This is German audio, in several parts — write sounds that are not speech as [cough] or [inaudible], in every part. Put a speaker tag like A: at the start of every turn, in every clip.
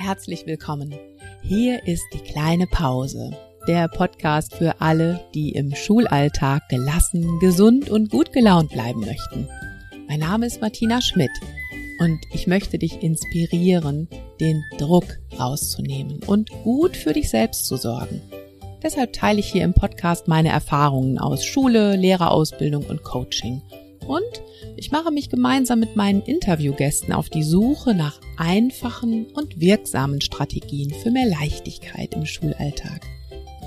A: Herzlich willkommen. Hier ist die kleine Pause, der Podcast für alle, die im Schulalltag gelassen, gesund und gut gelaunt bleiben möchten. Mein Name ist Martina Schmidt und ich möchte dich inspirieren, den Druck rauszunehmen und gut für dich selbst zu sorgen. Deshalb teile ich hier im Podcast meine Erfahrungen aus Schule, Lehrerausbildung und Coaching. Und ich mache mich gemeinsam mit meinen Interviewgästen auf die Suche nach einfachen und wirksamen Strategien für mehr Leichtigkeit im Schulalltag.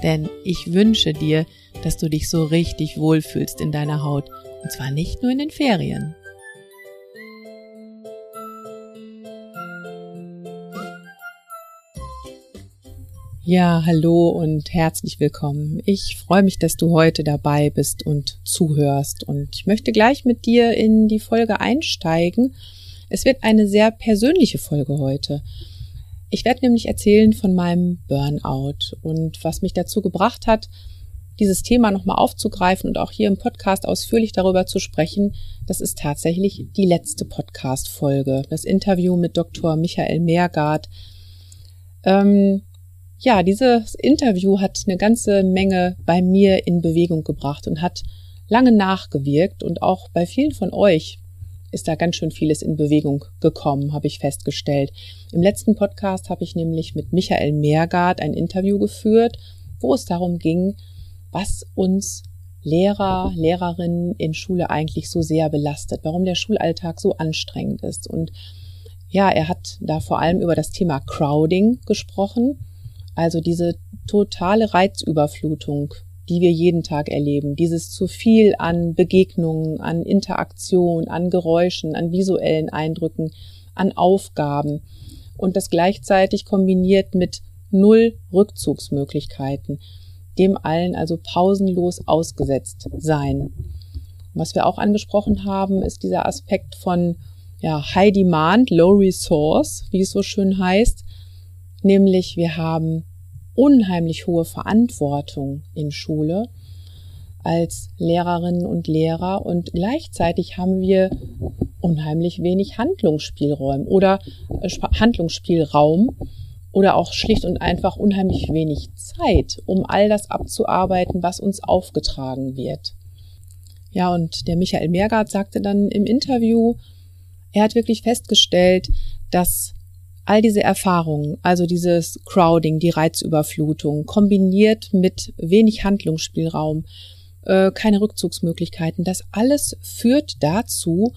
A: Denn ich wünsche dir, dass du dich so richtig wohlfühlst in deiner Haut. Und zwar nicht nur in den Ferien. Ja, hallo und herzlich willkommen. Ich freue mich, dass du heute dabei bist und zuhörst. Und ich möchte gleich mit dir in die Folge einsteigen. Es wird eine sehr persönliche Folge heute. Ich werde nämlich erzählen von meinem Burnout und was mich dazu gebracht hat, dieses Thema nochmal aufzugreifen und auch hier im Podcast ausführlich darüber zu sprechen. Das ist tatsächlich die letzte Podcast-Folge. Das Interview mit Dr. Michael Meergard. Ähm, ja, dieses Interview hat eine ganze Menge bei mir in Bewegung gebracht und hat lange nachgewirkt und auch bei vielen von euch ist da ganz schön vieles in Bewegung gekommen, habe ich festgestellt. Im letzten Podcast habe ich nämlich mit Michael Meergard ein Interview geführt, wo es darum ging, was uns Lehrer, Lehrerinnen in Schule eigentlich so sehr belastet, warum der Schulalltag so anstrengend ist. Und ja, er hat da vor allem über das Thema Crowding gesprochen also diese totale Reizüberflutung, die wir jeden Tag erleben, dieses zu viel an Begegnungen, an Interaktion, an Geräuschen, an visuellen Eindrücken, an Aufgaben. Und das gleichzeitig kombiniert mit null Rückzugsmöglichkeiten, dem allen also pausenlos ausgesetzt sein. Was wir auch angesprochen haben, ist dieser Aspekt von ja, High Demand, Low Resource, wie es so schön heißt, nämlich wir haben unheimlich hohe Verantwortung in Schule als Lehrerinnen und Lehrer und gleichzeitig haben wir unheimlich wenig Handlungsspielräume oder äh, Handlungsspielraum oder auch schlicht und einfach unheimlich wenig Zeit, um all das abzuarbeiten, was uns aufgetragen wird. Ja, und der Michael Meergart sagte dann im Interview, er hat wirklich festgestellt, dass all diese Erfahrungen, also dieses Crowding, die Reizüberflutung, kombiniert mit wenig Handlungsspielraum, äh, keine Rückzugsmöglichkeiten, das alles führt dazu,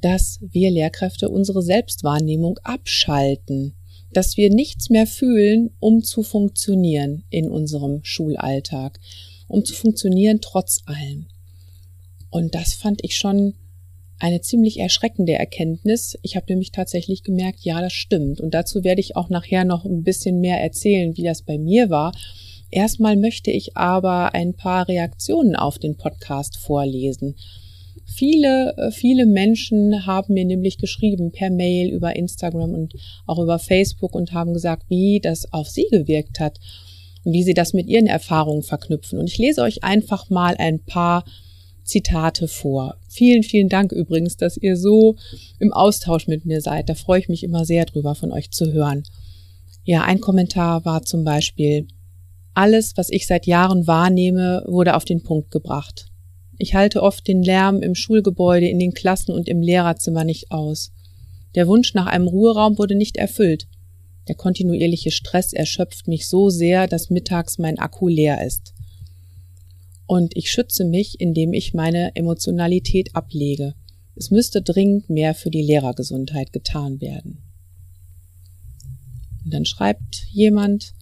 A: dass wir Lehrkräfte unsere Selbstwahrnehmung abschalten, dass wir nichts mehr fühlen, um zu funktionieren in unserem Schulalltag, um zu funktionieren trotz allem. Und das fand ich schon eine ziemlich erschreckende Erkenntnis. Ich habe nämlich tatsächlich gemerkt, ja, das stimmt. Und dazu werde ich auch nachher noch ein bisschen mehr erzählen, wie das bei mir war. Erstmal möchte ich aber ein paar Reaktionen auf den Podcast vorlesen. Viele, äh, viele Menschen haben mir nämlich geschrieben per Mail, über Instagram und auch über Facebook und haben gesagt, wie das auf sie gewirkt hat und wie sie das mit ihren Erfahrungen verknüpfen. Und ich lese euch einfach mal ein paar Zitate vor. Vielen, vielen Dank übrigens, dass ihr so im Austausch mit mir seid. Da freue ich mich immer sehr drüber, von euch zu hören. Ja, ein Kommentar war zum Beispiel, alles, was ich seit Jahren wahrnehme, wurde auf den Punkt gebracht. Ich halte oft den Lärm im Schulgebäude, in den Klassen und im Lehrerzimmer nicht aus. Der Wunsch nach einem Ruheraum wurde nicht erfüllt. Der kontinuierliche Stress erschöpft mich so sehr, dass mittags mein Akku leer ist. Und ich schütze mich, indem ich meine Emotionalität ablege. Es müsste dringend mehr für die Lehrergesundheit getan werden. Und dann schreibt jemand,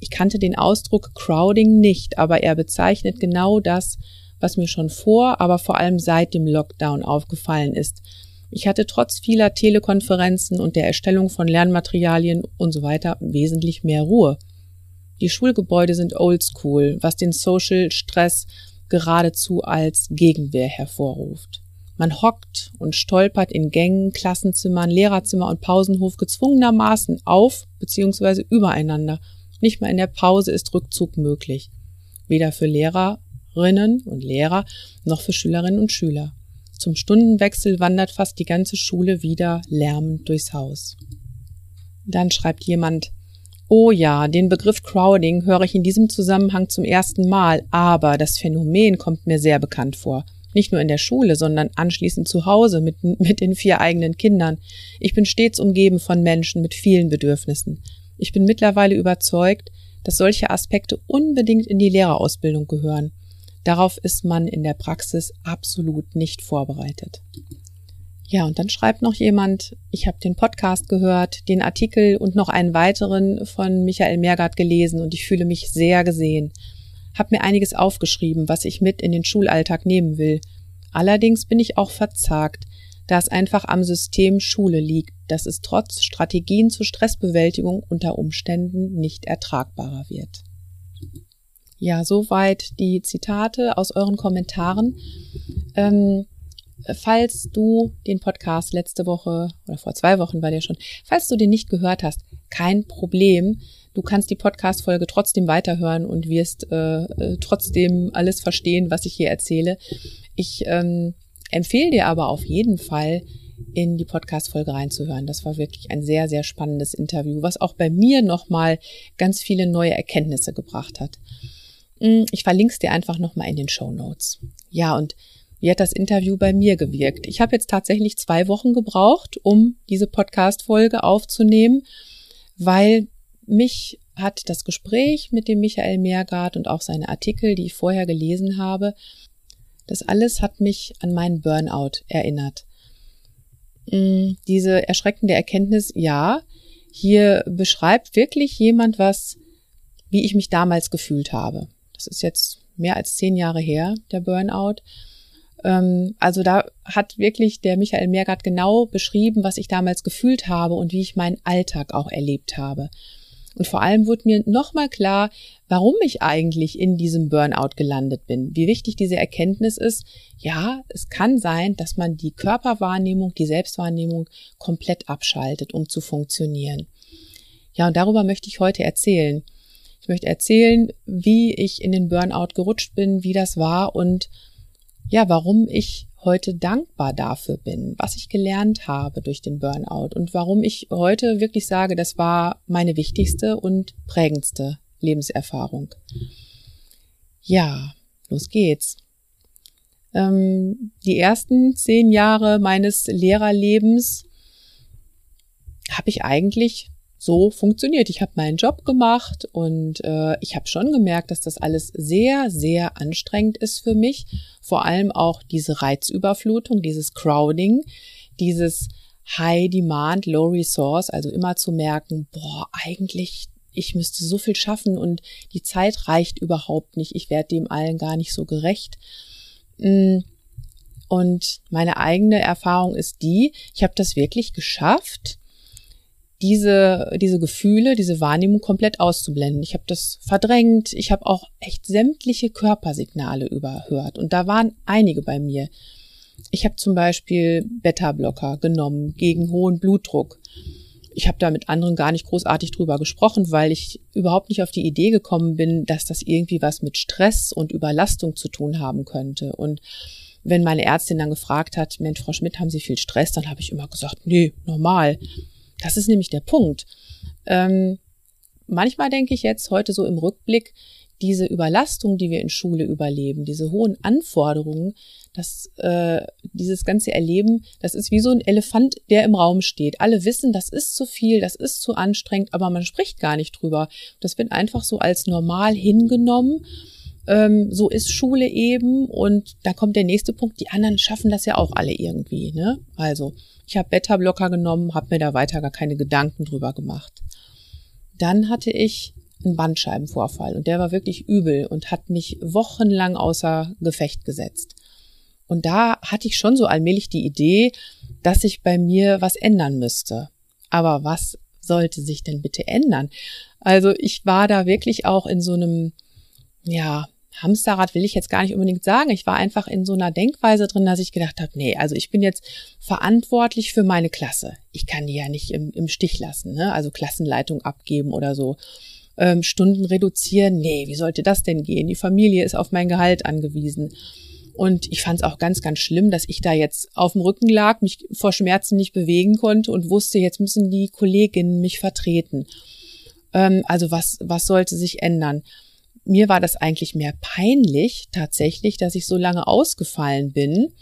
A: ich kannte den Ausdruck Crowding nicht, aber er bezeichnet genau das, was mir schon vor, aber vor allem seit dem Lockdown aufgefallen ist. Ich hatte trotz vieler Telekonferenzen und der Erstellung von Lernmaterialien und so weiter wesentlich mehr Ruhe. Die Schulgebäude sind oldschool, was den Social Stress geradezu als Gegenwehr hervorruft. Man hockt und stolpert in Gängen, Klassenzimmern, Lehrerzimmer und Pausenhof gezwungenermaßen auf bzw. übereinander. Nicht mal in der Pause ist Rückzug möglich. Weder für Lehrerinnen und Lehrer noch für Schülerinnen und Schüler. Zum Stundenwechsel wandert fast die ganze Schule wieder lärmend durchs Haus. Dann schreibt jemand, Oh ja, den Begriff Crowding höre ich in diesem Zusammenhang zum ersten Mal, aber das Phänomen kommt mir sehr bekannt vor. Nicht nur in der Schule, sondern anschließend zu Hause mit, mit den vier eigenen Kindern. Ich bin stets umgeben von Menschen mit vielen Bedürfnissen. Ich bin mittlerweile überzeugt, dass solche Aspekte unbedingt in die Lehrerausbildung gehören. Darauf ist man in der Praxis absolut nicht vorbereitet. Ja, und dann schreibt noch jemand, ich habe den Podcast gehört, den Artikel und noch einen weiteren von Michael Mergard gelesen und ich fühle mich sehr gesehen. Hab mir einiges aufgeschrieben, was ich mit in den Schulalltag nehmen will. Allerdings bin ich auch verzagt, da es einfach am System Schule liegt, dass es trotz Strategien zur Stressbewältigung unter Umständen nicht ertragbarer wird. Ja, soweit die Zitate aus euren Kommentaren. Ähm, falls du den Podcast letzte Woche oder vor zwei Wochen war der schon, falls du den nicht gehört hast, kein Problem. Du kannst die Podcast-Folge trotzdem weiterhören und wirst äh, äh, trotzdem alles verstehen, was ich hier erzähle. Ich ähm, empfehle dir aber auf jeden Fall, in die Podcast-Folge reinzuhören. Das war wirklich ein sehr, sehr spannendes Interview, was auch bei mir nochmal ganz viele neue Erkenntnisse gebracht hat. Hm, ich verlinke es dir einfach nochmal in den Show Notes. Ja, und wie hat das Interview bei mir gewirkt? Ich habe jetzt tatsächlich zwei Wochen gebraucht, um diese Podcast-Folge aufzunehmen, weil mich hat das Gespräch mit dem Michael Meergard und auch seine Artikel, die ich vorher gelesen habe, das alles hat mich an meinen Burnout erinnert. Mm, diese erschreckende Erkenntnis, ja, hier beschreibt wirklich jemand was, wie ich mich damals gefühlt habe. Das ist jetzt mehr als zehn Jahre her, der Burnout. Ähm, also da hat wirklich der Michael Meergart genau beschrieben, was ich damals gefühlt habe und wie ich meinen Alltag auch erlebt habe. Und vor allem wurde mir nochmal klar, warum ich eigentlich in diesem Burnout gelandet bin. Wie wichtig diese Erkenntnis ist. Ja, es kann sein, dass man die Körperwahrnehmung, die Selbstwahrnehmung komplett abschaltet, um zu funktionieren. Ja, und darüber möchte ich heute erzählen. Ich möchte erzählen, wie ich in den Burnout gerutscht bin, wie das war und ja, warum ich heute dankbar dafür bin, was ich gelernt habe durch den Burnout und warum ich heute wirklich sage, das war meine wichtigste und prägendste Lebenserfahrung. Ja, los geht's. Ähm, die ersten zehn Jahre meines Lehrerlebens habe ich eigentlich so funktioniert. Ich habe meinen Job gemacht und äh, ich habe schon gemerkt, dass das alles sehr, sehr anstrengend ist für mich. Vor allem auch diese Reizüberflutung, dieses Crowding, dieses High Demand, Low Resource, also immer zu merken, boah, eigentlich, ich müsste so viel schaffen und die Zeit reicht überhaupt nicht. Ich werde dem allen gar nicht so gerecht. Mm. Und meine eigene Erfahrung ist die, ich habe das wirklich geschafft, diese, diese Gefühle, diese Wahrnehmung komplett auszublenden. Ich habe das verdrängt, ich habe auch echt sämtliche Körpersignale überhört und da waren einige bei mir. Ich habe zum Beispiel Beta-Blocker genommen gegen hohen Blutdruck. Ich habe da mit anderen gar nicht großartig drüber gesprochen, weil ich überhaupt nicht auf die Idee gekommen bin, dass das irgendwie was mit Stress und Überlastung zu tun haben könnte. Und wenn meine Ärztin dann gefragt hat, Mensch, Frau Schmidt, haben Sie viel Stress? Dann habe ich immer gesagt, nee, normal. Das ist nämlich der Punkt. Ähm, manchmal denke ich jetzt heute so im Rückblick, diese Überlastung, die wir in Schule überleben, diese hohen Anforderungen, das, äh, dieses ganze Erleben, das ist wie so ein Elefant, der im Raum steht. Alle wissen, das ist zu viel, das ist zu anstrengend, aber man spricht gar nicht drüber. Das wird einfach so als normal hingenommen. Ähm, so ist Schule eben und da kommt der nächste Punkt. Die anderen schaffen das ja auch alle irgendwie. Ne? Also ich habe Beta-Blocker genommen, habe mir da weiter gar keine Gedanken drüber gemacht. Dann hatte ich einen Bandscheibenvorfall und der war wirklich übel und hat mich wochenlang außer Gefecht gesetzt. Und da hatte ich schon so allmählich die Idee, dass sich bei mir was ändern müsste. Aber was sollte sich denn bitte ändern? Also ich war da wirklich auch in so einem, ja, Hamsterrad will ich jetzt gar nicht unbedingt sagen. Ich war einfach in so einer Denkweise drin, dass ich gedacht habe, nee, also ich bin jetzt verantwortlich für meine Klasse. Ich kann die ja nicht im, im Stich lassen, ne? also Klassenleitung abgeben oder so. Ähm, Stunden reduzieren, nee, wie sollte das denn gehen? Die Familie ist auf mein Gehalt angewiesen. Und ich fand es auch ganz, ganz schlimm, dass ich da jetzt auf dem Rücken lag, mich vor Schmerzen nicht bewegen konnte und wusste, jetzt müssen die Kolleginnen mich vertreten. Ähm, also was, was sollte sich ändern? Mir war das eigentlich mehr peinlich tatsächlich, dass ich so lange ausgefallen bin.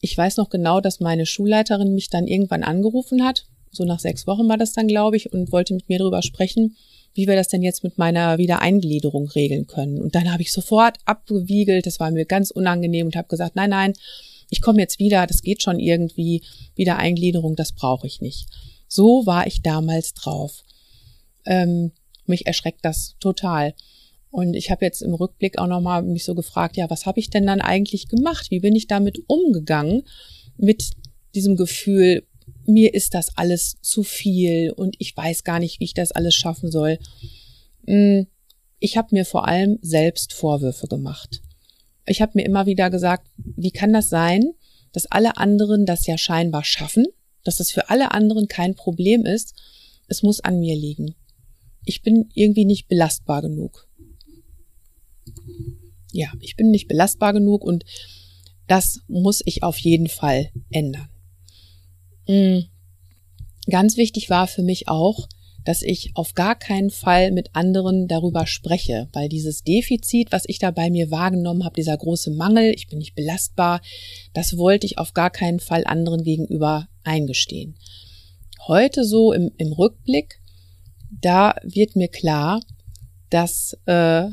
A: Ich weiß noch genau, dass meine Schulleiterin mich dann irgendwann angerufen hat. So nach sechs Wochen war das dann, glaube ich, und wollte mit mir darüber sprechen, wie wir das denn jetzt mit meiner Wiedereingliederung regeln können. Und dann habe ich sofort abgewiegelt, das war mir ganz unangenehm und habe gesagt, nein, nein, ich komme jetzt wieder, das geht schon irgendwie, Wiedereingliederung, das brauche ich nicht. So war ich damals drauf. Ähm, mich erschreckt das total. Und ich habe jetzt im Rückblick auch nochmal mich so gefragt, ja, was habe ich denn dann eigentlich gemacht? Wie bin ich damit umgegangen? Mit diesem Gefühl, mir ist das alles zu viel und ich weiß gar nicht, wie ich das alles schaffen soll. Hm, ich habe mir vor allem selbst Vorwürfe gemacht. Ich habe mir immer wieder gesagt, wie kann das sein, dass alle anderen das ja scheinbar schaffen, dass das für alle anderen kein Problem ist. Es muss an mir liegen. Ich bin irgendwie nicht belastbar genug. Ja, ich bin nicht belastbar genug und das muss ich auf jeden Fall ändern. Mm. Ganz wichtig war für mich auch, dass ich auf gar keinen Fall mit anderen darüber spreche, weil dieses Defizit, was ich da bei mir wahrgenommen habe, dieser große Mangel, ich bin nicht belastbar, das wollte ich auf gar keinen Fall anderen gegenüber eingestehen. Heute so im, im Rückblick, da wird mir klar, dass, äh,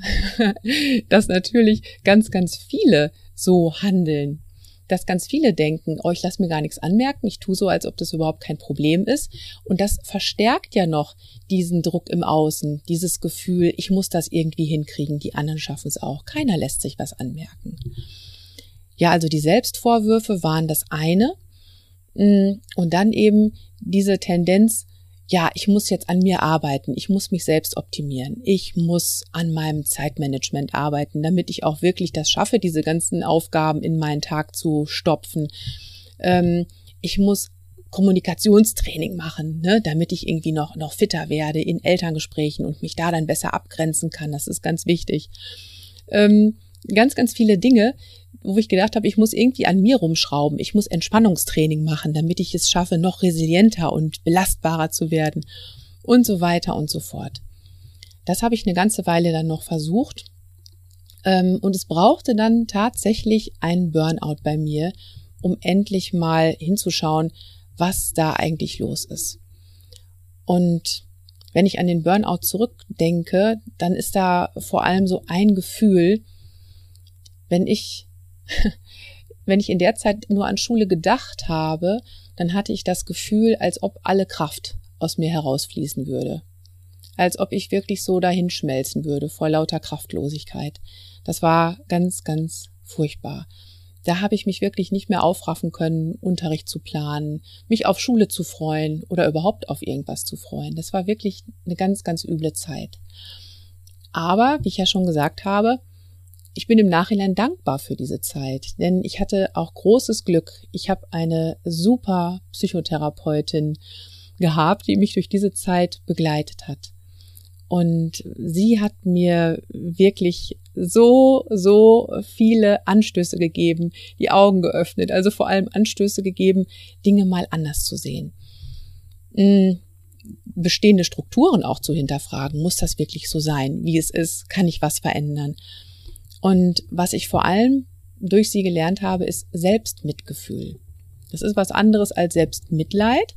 A: [laughs] dass natürlich ganz, ganz viele so handeln dass ganz viele denken, oh, ich lasse mir gar nichts anmerken, ich tue so, als ob das überhaupt kein Problem ist. Und das verstärkt ja noch diesen Druck im Außen, dieses Gefühl, ich muss das irgendwie hinkriegen, die anderen schaffen es auch. Keiner lässt sich was anmerken. Ja, also die Selbstvorwürfe waren das eine. Mm, und dann eben diese Tendenz, ja, ich muss jetzt an mir arbeiten, ich muss mich selbst optimieren, ich muss an meinem Zeitmanagement arbeiten, damit ich auch wirklich das schaffe, diese ganzen Aufgaben in meinen Tag zu stopfen. Ähm, ich muss Kommunikationstraining machen, ne, damit ich irgendwie noch, noch fitter werde in Elterngesprächen und mich da dann besser abgrenzen kann. Das ist ganz wichtig. Ähm, ganz, ganz viele Dinge, wo ich gedacht habe, ich muss irgendwie an mir rumschrauben. Ich muss Entspannungstraining machen, damit ich es schaffe, noch resilienter und belastbarer zu werden und so weiter und so fort. Das habe ich eine ganze Weile dann noch versucht. Ähm, und es brauchte dann tatsächlich einen Burnout bei mir, um endlich mal hinzuschauen, was da eigentlich los ist. Und wenn ich an den Burnout zurückdenke, dann ist da vor allem so ein Gefühl, wenn ich, wenn ich in der Zeit nur an Schule gedacht habe, dann hatte ich das Gefühl, als ob alle Kraft aus mir herausfließen würde. Als ob ich wirklich so dahin schmelzen würde vor lauter Kraftlosigkeit. Das war ganz, ganz furchtbar. Da habe ich mich wirklich nicht mehr aufraffen können, Unterricht zu planen, mich auf Schule zu freuen oder überhaupt auf irgendwas zu freuen. Das war wirklich eine ganz, ganz üble Zeit. Aber, wie ich ja schon gesagt habe, ich bin im Nachhinein dankbar für diese Zeit, denn ich hatte auch großes Glück. Ich habe eine super Psychotherapeutin gehabt, die mich durch diese Zeit begleitet hat. Und sie hat mir wirklich so, so viele Anstöße gegeben, die Augen geöffnet, also vor allem Anstöße gegeben, Dinge mal anders zu sehen. Hm, bestehende Strukturen auch zu hinterfragen. Muss das wirklich so sein, wie es ist? Kann ich was verändern? Und was ich vor allem durch sie gelernt habe, ist Selbstmitgefühl. Das ist was anderes als Selbstmitleid,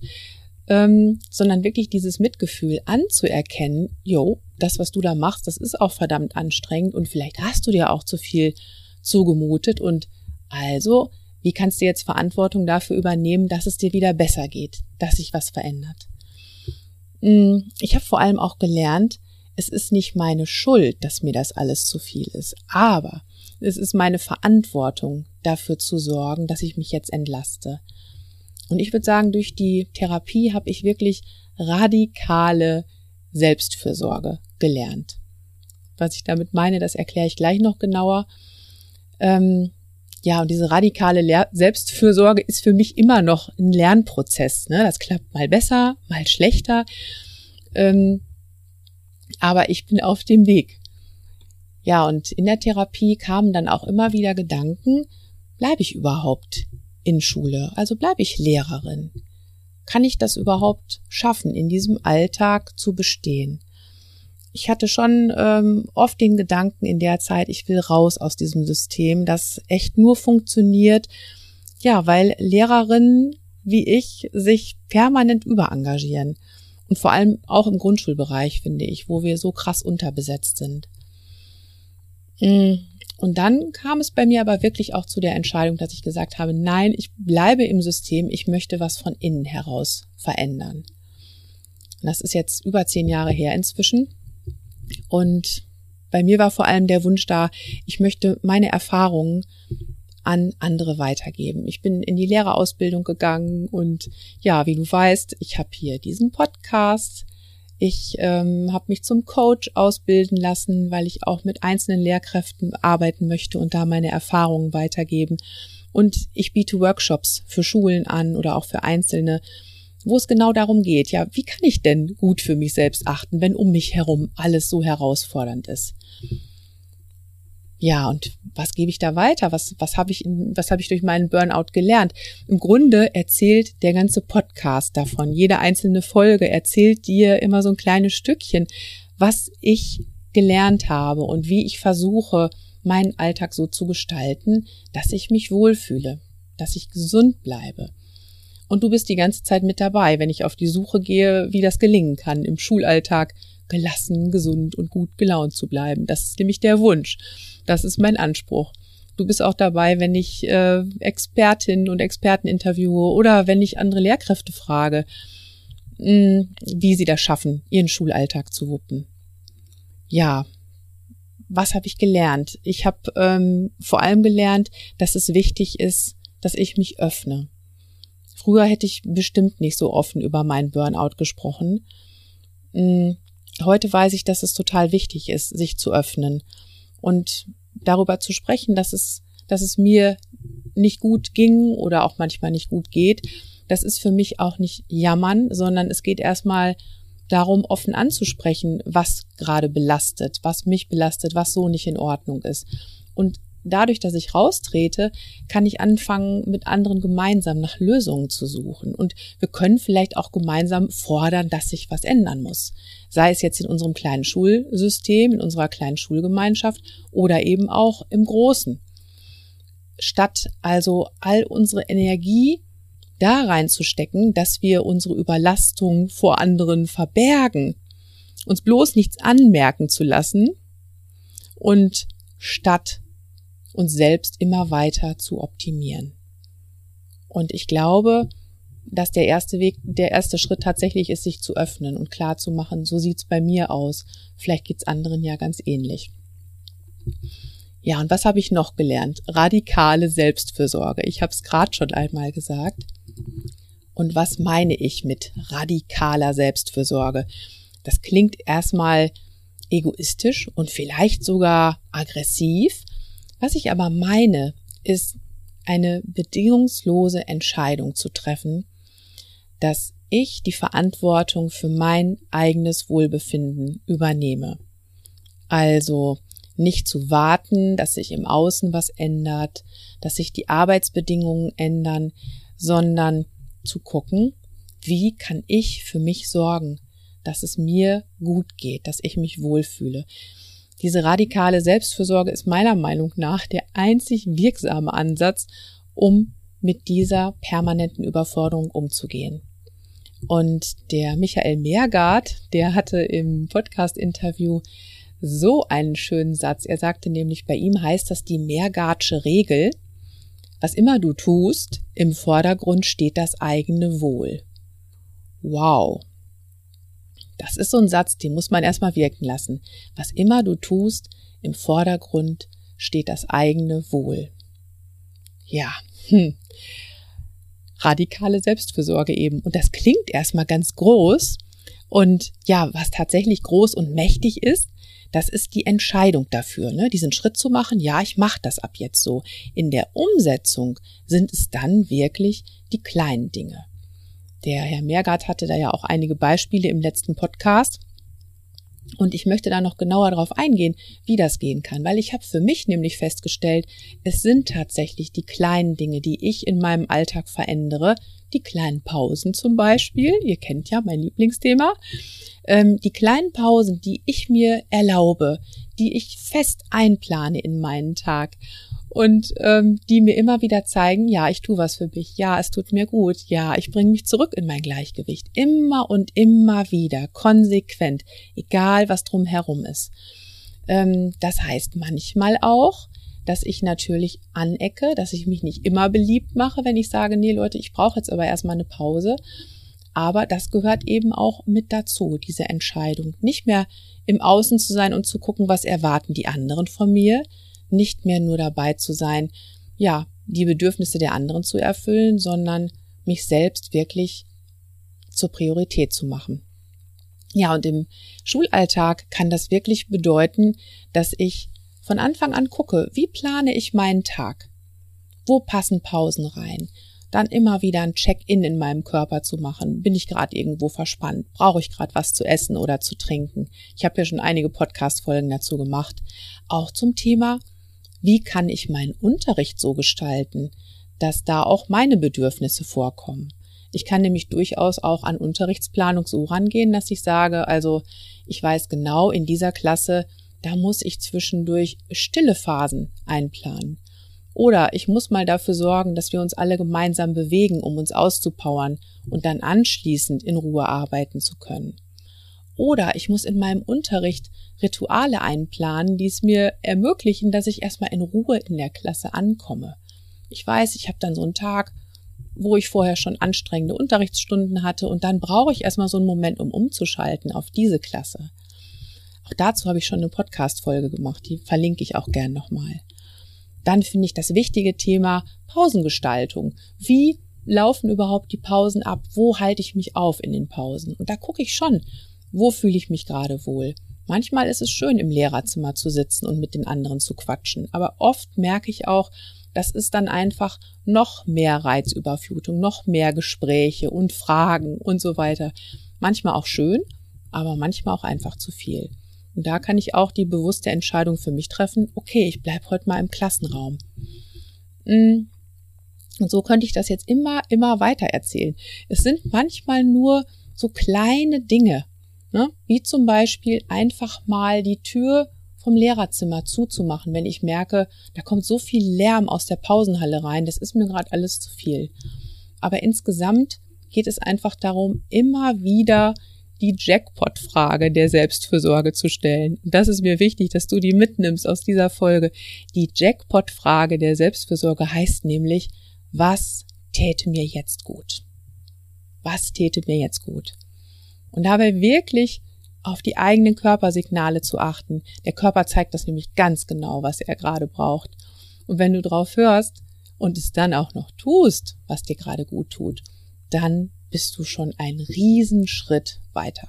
A: ähm, sondern wirklich dieses Mitgefühl anzuerkennen, jo, das, was du da machst, das ist auch verdammt anstrengend und vielleicht hast du dir auch zu viel zugemutet und also, wie kannst du jetzt Verantwortung dafür übernehmen, dass es dir wieder besser geht, dass sich was verändert? Hm, ich habe vor allem auch gelernt, es ist nicht meine Schuld, dass mir das alles zu viel ist, aber es ist meine Verantwortung, dafür zu sorgen, dass ich mich jetzt entlaste. Und ich würde sagen, durch die Therapie habe ich wirklich radikale Selbstfürsorge gelernt. Was ich damit meine, das erkläre ich gleich noch genauer. Ähm, ja, und diese radikale Lehr Selbstfürsorge ist für mich immer noch ein Lernprozess. Ne? Das klappt mal besser, mal schlechter. Ähm, aber ich bin auf dem Weg. Ja, und in der Therapie kamen dann auch immer wieder Gedanken, bleibe ich überhaupt in Schule? Also bleibe ich Lehrerin? Kann ich das überhaupt schaffen, in diesem Alltag zu bestehen? Ich hatte schon ähm, oft den Gedanken in der Zeit, ich will raus aus diesem System, das echt nur funktioniert, ja, weil Lehrerinnen wie ich sich permanent überengagieren. Und vor allem auch im Grundschulbereich, finde ich, wo wir so krass unterbesetzt sind. Mm. Und dann kam es bei mir aber wirklich auch zu der Entscheidung, dass ich gesagt habe, nein, ich bleibe im System, ich möchte was von innen heraus verändern. Und das ist jetzt über zehn Jahre her inzwischen. Und bei mir war vor allem der Wunsch da, ich möchte meine Erfahrungen an andere weitergeben. Ich bin in die Lehrerausbildung gegangen und ja, wie du weißt, ich habe hier diesen Podcast. Ich ähm, habe mich zum Coach ausbilden lassen, weil ich auch mit einzelnen Lehrkräften arbeiten möchte und da meine Erfahrungen weitergeben. Und ich biete Workshops für Schulen an oder auch für Einzelne, wo es genau darum geht, ja, wie kann ich denn gut für mich selbst achten, wenn um mich herum alles so herausfordernd ist? Ja, und was gebe ich da weiter? Was, was habe ich, in, was habe ich durch meinen Burnout gelernt? Im Grunde erzählt der ganze Podcast davon. Jede einzelne Folge erzählt dir immer so ein kleines Stückchen, was ich gelernt habe und wie ich versuche, meinen Alltag so zu gestalten, dass ich mich wohlfühle, dass ich gesund bleibe. Und du bist die ganze Zeit mit dabei, wenn ich auf die Suche gehe, wie das gelingen kann, im Schulalltag gelassen, gesund und gut gelaunt zu bleiben. Das ist nämlich der Wunsch. Das ist mein Anspruch. Du bist auch dabei, wenn ich äh, Expertinnen und Experten interviewe oder wenn ich andere Lehrkräfte frage, mh, hm, wie sie das schaffen, ihren Schulalltag zu wuppen. Ja, was habe ich gelernt? Ich habe ähm, vor allem gelernt, dass es wichtig ist, dass ich mich öffne. Früher hätte ich bestimmt nicht so offen über meinen Burnout gesprochen. Hm, heute weiß ich, dass es total wichtig ist, sich zu öffnen und darüber zu sprechen, dass es, dass es mir nicht gut ging oder auch manchmal nicht gut geht, das ist für mich auch nicht jammern, sondern es geht erstmal darum, offen anzusprechen, was gerade belastet, was mich belastet, was so nicht in Ordnung ist. Und dadurch, dass ich raustrete, kann ich anfangen, mit anderen gemeinsam nach Lösungen zu suchen. Und wir können vielleicht auch gemeinsam fordern, dass sich was ändern muss. Sei es jetzt in unserem kleinen Schulsystem, in unserer kleinen Schulgemeinschaft oder eben auch im Großen. Statt also all unsere Energie da reinzustecken, dass wir unsere Überlastung vor anderen verbergen, uns bloß nichts anmerken zu lassen und statt uns selbst immer weiter zu optimieren. Und ich glaube, dass der erste Weg, der erste Schritt tatsächlich ist, sich zu öffnen und klar zu machen, so sieht's bei mir aus. Vielleicht geht's anderen ja ganz ähnlich. Ja, und was habe ich noch gelernt? Radikale Selbstfürsorge. Ich habe es gerade schon einmal gesagt. Und was meine ich mit radikaler Selbstfürsorge? Das klingt erstmal egoistisch und vielleicht sogar aggressiv, was ich aber meine, ist eine bedingungslose Entscheidung zu treffen, dass ich die Verantwortung für mein eigenes Wohlbefinden übernehme. Also nicht zu warten, dass sich im Außen was ändert, dass sich die Arbeitsbedingungen ändern, sondern zu gucken, wie kann ich für mich sorgen, dass es mir gut geht, dass ich mich wohlfühle. Diese radikale Selbstfürsorge ist meiner Meinung nach der einzig wirksame Ansatz, um mit dieser permanenten Überforderung umzugehen. Und der Michael Meergart, der hatte im Podcast-Interview so einen schönen Satz. Er sagte nämlich, bei ihm heißt das die Meergartsche Regel. Was immer du tust, im Vordergrund steht das eigene Wohl. Wow. Das ist so ein Satz, den muss man erstmal wirken lassen. Was immer du tust, im Vordergrund steht das eigene Wohl. Ja, hm. Radikale Selbstfürsorge eben. Und das klingt erstmal ganz groß. Und ja, was tatsächlich groß und mächtig ist, das ist die Entscheidung dafür, ne? diesen Schritt zu machen. Ja, ich mache das ab jetzt so. In der Umsetzung sind es dann wirklich die kleinen Dinge. Der Herr Meergart hatte da ja auch einige Beispiele im letzten Podcast. Und ich möchte da noch genauer darauf eingehen, wie das gehen kann, weil ich habe für mich nämlich festgestellt, es sind tatsächlich die kleinen Dinge, die ich in meinem Alltag verändere, die kleinen Pausen zum Beispiel, ihr kennt ja mein Lieblingsthema, ähm, die kleinen Pausen, die ich mir erlaube, die ich fest einplane in meinen Tag und ähm, die mir immer wieder zeigen, ja, ich tue was für mich, ja, es tut mir gut, ja, ich bringe mich zurück in mein Gleichgewicht, immer und immer wieder, konsequent, egal was drumherum ist. Ähm, das heißt manchmal auch, dass ich natürlich anecke, dass ich mich nicht immer beliebt mache, wenn ich sage, nee Leute, ich brauche jetzt aber erstmal eine Pause. Aber das gehört eben auch mit dazu, diese Entscheidung. Nicht mehr im Außen zu sein und zu gucken, was erwarten die anderen von mir, nicht mehr nur dabei zu sein, ja, die Bedürfnisse der anderen zu erfüllen, sondern mich selbst wirklich zur Priorität zu machen. Ja, und im Schulalltag kann das wirklich bedeuten, dass ich von Anfang an gucke, wie plane ich meinen Tag? Wo passen Pausen rein? Dann immer wieder ein Check-in in meinem Körper zu machen. Bin ich gerade irgendwo verspannt? Brauche ich gerade was zu essen oder zu trinken? Ich habe ja schon einige Podcast-Folgen dazu gemacht. Auch zum Thema wie kann ich meinen Unterricht so gestalten, dass da auch meine Bedürfnisse vorkommen. Ich kann nämlich durchaus auch an Unterrichtsplanung so rangehen, dass ich sage, also ich weiß genau, in dieser Klasse, da muss ich zwischendurch stille Phasen einplanen. Oder ich muss mal dafür sorgen, dass wir uns alle gemeinsam bewegen, um uns auszupowern und dann anschließend in Ruhe arbeiten zu können. Oder ich muss in meinem Unterricht Rituale einplanen, die es mir ermöglichen, dass ich erstmal in Ruhe in der Klasse ankomme. Ich weiß, ich habe dann so einen Tag, wo ich vorher schon anstrengende Unterrichtsstunden hatte und dann brauche ich erstmal so einen Moment, um umzuschalten auf diese Klasse. Auch dazu habe ich schon eine Podcast-Folge gemacht, die verlinke ich auch gern nochmal. Dann finde ich das wichtige Thema Pausengestaltung. Wie laufen überhaupt die Pausen ab? Wo halte ich mich auf in den Pausen? Und da gucke ich schon, wo fühle ich mich gerade wohl? Manchmal ist es schön, im Lehrerzimmer zu sitzen und mit den anderen zu quatschen, aber oft merke ich auch, das ist dann einfach noch mehr Reizüberflutung, noch mehr Gespräche und Fragen und so weiter. Manchmal auch schön, aber manchmal auch einfach zu viel. Und da kann ich auch die bewusste Entscheidung für mich treffen, okay, ich bleibe heute mal im Klassenraum. Und so könnte ich das jetzt immer, immer weiter erzählen. Es sind manchmal nur so kleine Dinge, Ne? Wie zum Beispiel einfach mal die Tür vom Lehrerzimmer zuzumachen, wenn ich merke, da kommt so viel Lärm aus der Pausenhalle rein, das ist mir gerade alles zu viel. Aber insgesamt geht es einfach darum, immer wieder die Jackpot-Frage der Selbstfürsorge zu stellen. Und das ist mir wichtig, dass du die mitnimmst aus dieser Folge. Die Jackpot-Frage der Selbstfürsorge heißt nämlich, was täte mir jetzt gut? Was täte mir jetzt gut? Und dabei wirklich auf die eigenen Körpersignale zu achten. Der Körper zeigt das nämlich ganz genau, was er gerade braucht. Und wenn du drauf hörst und es dann auch noch tust, was dir gerade gut tut, dann bist du schon einen Riesenschritt weiter.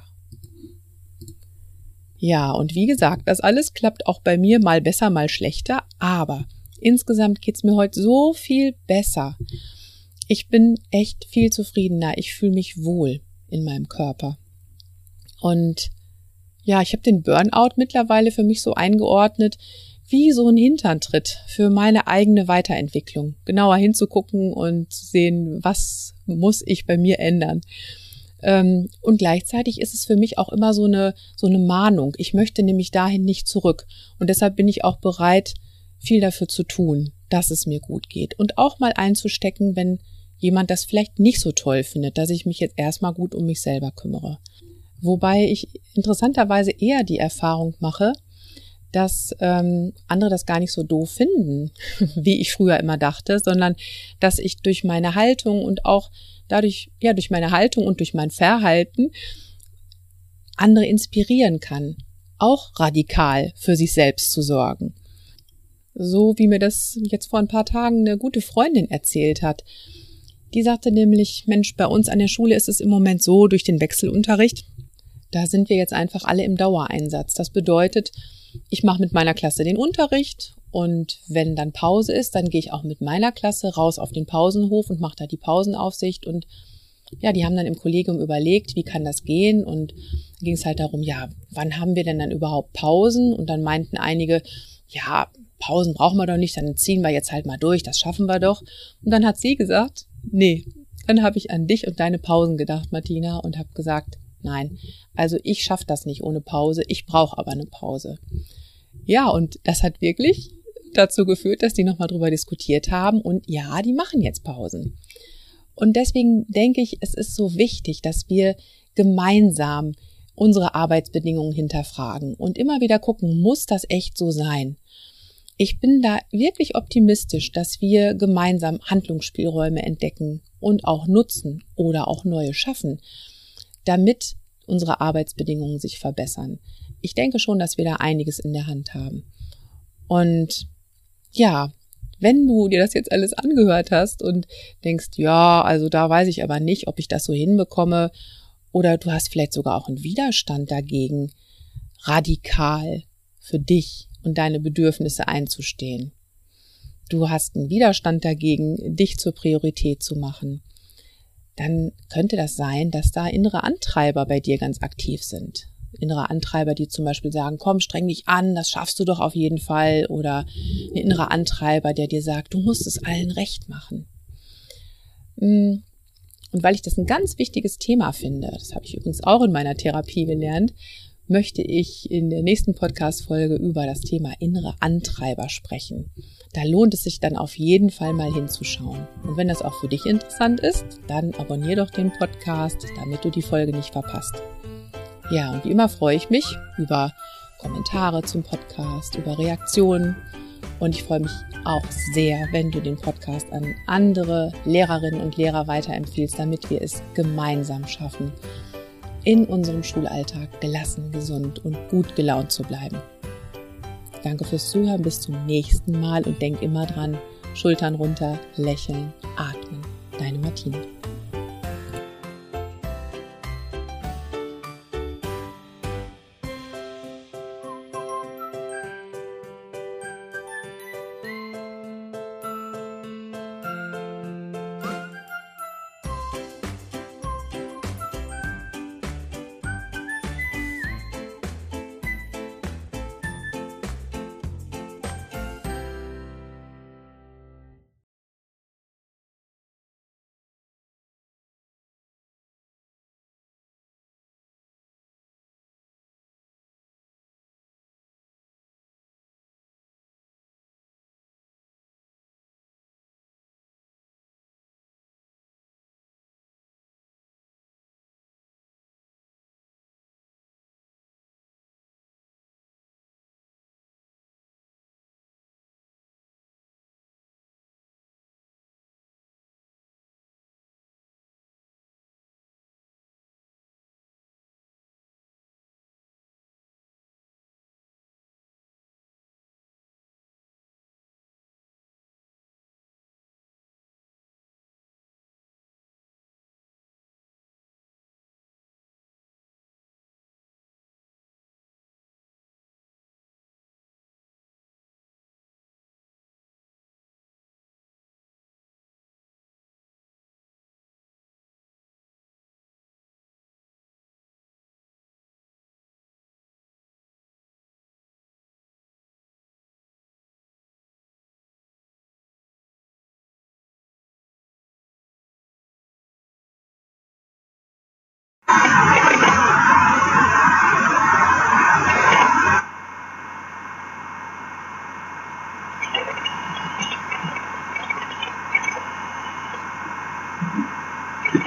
A: Ja, und wie gesagt, das alles klappt auch bei mir mal besser, mal schlechter, aber insgesamt geht's mir heute so viel besser. Ich bin echt viel zufriedener, ich fühle mich wohl in meinem Körper. Und ja, ich habe den Burnout mittlerweile für mich so eingeordnet, wie so ein Hinterntritt für meine eigene Weiterentwicklung. Genauer hinzugucken und zu sehen, was muss ich bei mir ändern. Ähm, und gleichzeitig ist es für mich auch immer so eine, so eine Mahnung. Ich möchte nämlich dahin nicht zurück. Und deshalb bin ich auch bereit, viel dafür zu tun, dass es mir gut geht. Und auch mal einzustecken, wenn jemand das vielleicht nicht so toll findet, dass ich mich jetzt erstmal gut um mich selber kümmere. Wobei ich interessanterweise eher die Erfahrung mache, dass ähm, andere das gar nicht so doof finden, [laughs] wie ich früher immer dachte, sondern dass ich durch meine Haltung und auch dadurch, ja, durch meine Haltung und durch mein Verhalten andere inspirieren kann, auch radikal für sich selbst zu sorgen. So wie mir das jetzt vor ein paar Tagen eine gute Freundin erzählt hat. Die sagte nämlich, Mensch, bei uns an der Schule ist es im Moment so durch den Wechselunterricht, da sind wir jetzt einfach alle im Dauereinsatz. Das bedeutet, ich mache mit meiner Klasse den Unterricht und wenn dann Pause ist, dann gehe ich auch mit meiner Klasse raus auf den Pausenhof und mache da die Pausenaufsicht und ja, die haben dann im Kollegium überlegt, wie kann das gehen und ging es halt darum, ja, wann haben wir denn dann überhaupt Pausen? Und dann meinten einige, ja, Pausen brauchen wir doch nicht, dann ziehen wir jetzt halt mal durch, das schaffen wir doch. Und dann hat sie gesagt, nee, dann habe ich an dich und deine Pausen gedacht, Martina, und habe gesagt, nein, also ich schaffe das nicht ohne Pause, ich brauche aber eine Pause. Ja, und das hat wirklich dazu geführt, dass die nochmal drüber diskutiert haben und ja, die machen jetzt Pausen. Und deswegen denke ich, es ist so wichtig, dass wir gemeinsam unsere Arbeitsbedingungen hinterfragen und immer wieder gucken, muss das echt so sein? Ich bin da wirklich optimistisch, dass wir gemeinsam Handlungsspielräume entdecken und auch nutzen oder auch neue schaffen, damit unsere Arbeitsbedingungen sich verbessern. Ich denke schon, dass wir da einiges in der Hand haben. Und ja, wenn du dir das jetzt alles angehört hast und denkst, ja, also da weiß ich aber nicht, ob ich das so hinbekomme, oder du hast vielleicht sogar auch einen Widerstand dagegen, radikal für dich und deine Bedürfnisse einzustehen. Du hast einen Widerstand dagegen, dich zur Priorität zu machen. Dann könnte das sein, dass da innere Antreiber bei dir ganz aktiv sind. Innere Antreiber, die zum Beispiel sagen, komm, streng dich an, das schaffst du doch auf jeden Fall. Oder ein innerer Antreiber, der dir sagt, du musst es allen recht machen. Hm. Und weil ich das ein ganz wichtiges Thema finde, das habe ich übrigens auch in meiner Therapie gelernt, möchte ich in der nächsten Podcast-Folge über das Thema innere Antreiber sprechen. Da lohnt es sich dann auf jeden Fall mal hinzuschauen. Und wenn das auch für dich interessant ist, dann abonnier doch den Podcast, damit du die Folge nicht verpasst. Ja, und wie immer freue ich mich über Kommentare zum Podcast, über Reaktionen. Und ich freue mich auch sehr, wenn du den Podcast an andere Lehrerinnen und Lehrer weiterempfiehlst, damit wir es gemeinsam schaffen, in unserem Schulalltag gelassen, gesund und gut gelaunt zu bleiben. Danke fürs Zuhören, bis zum nächsten Mal und denk immer dran, Schultern runter, lächeln, atmen. Deine Martina.